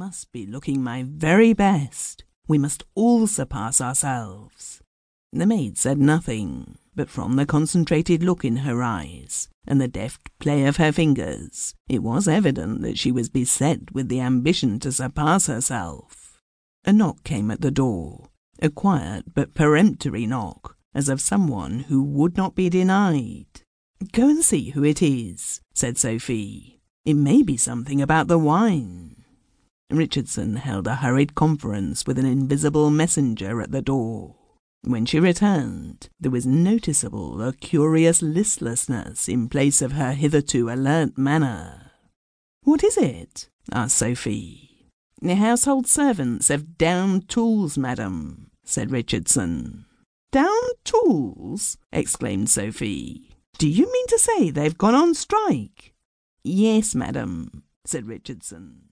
must be looking my very best. We must all surpass ourselves. The maid said nothing, but from the concentrated look in her eyes and the deft play of her fingers, it was evident that she was beset with the ambition to surpass herself. A knock came at the door, a quiet but peremptory knock, as of someone who would not be denied. Go and see who it is, said Sophie. It may be something about the wine. Richardson held a hurried conference with an invisible messenger at the door. When she returned, there was noticeable a curious listlessness in place of her hitherto alert manner. What is it? asked Sophie. The household servants have downed tools, madam, said Richardson. Downed tools? exclaimed Sophie. Do you mean to say they've gone on strike? Yes, madam, said Richardson.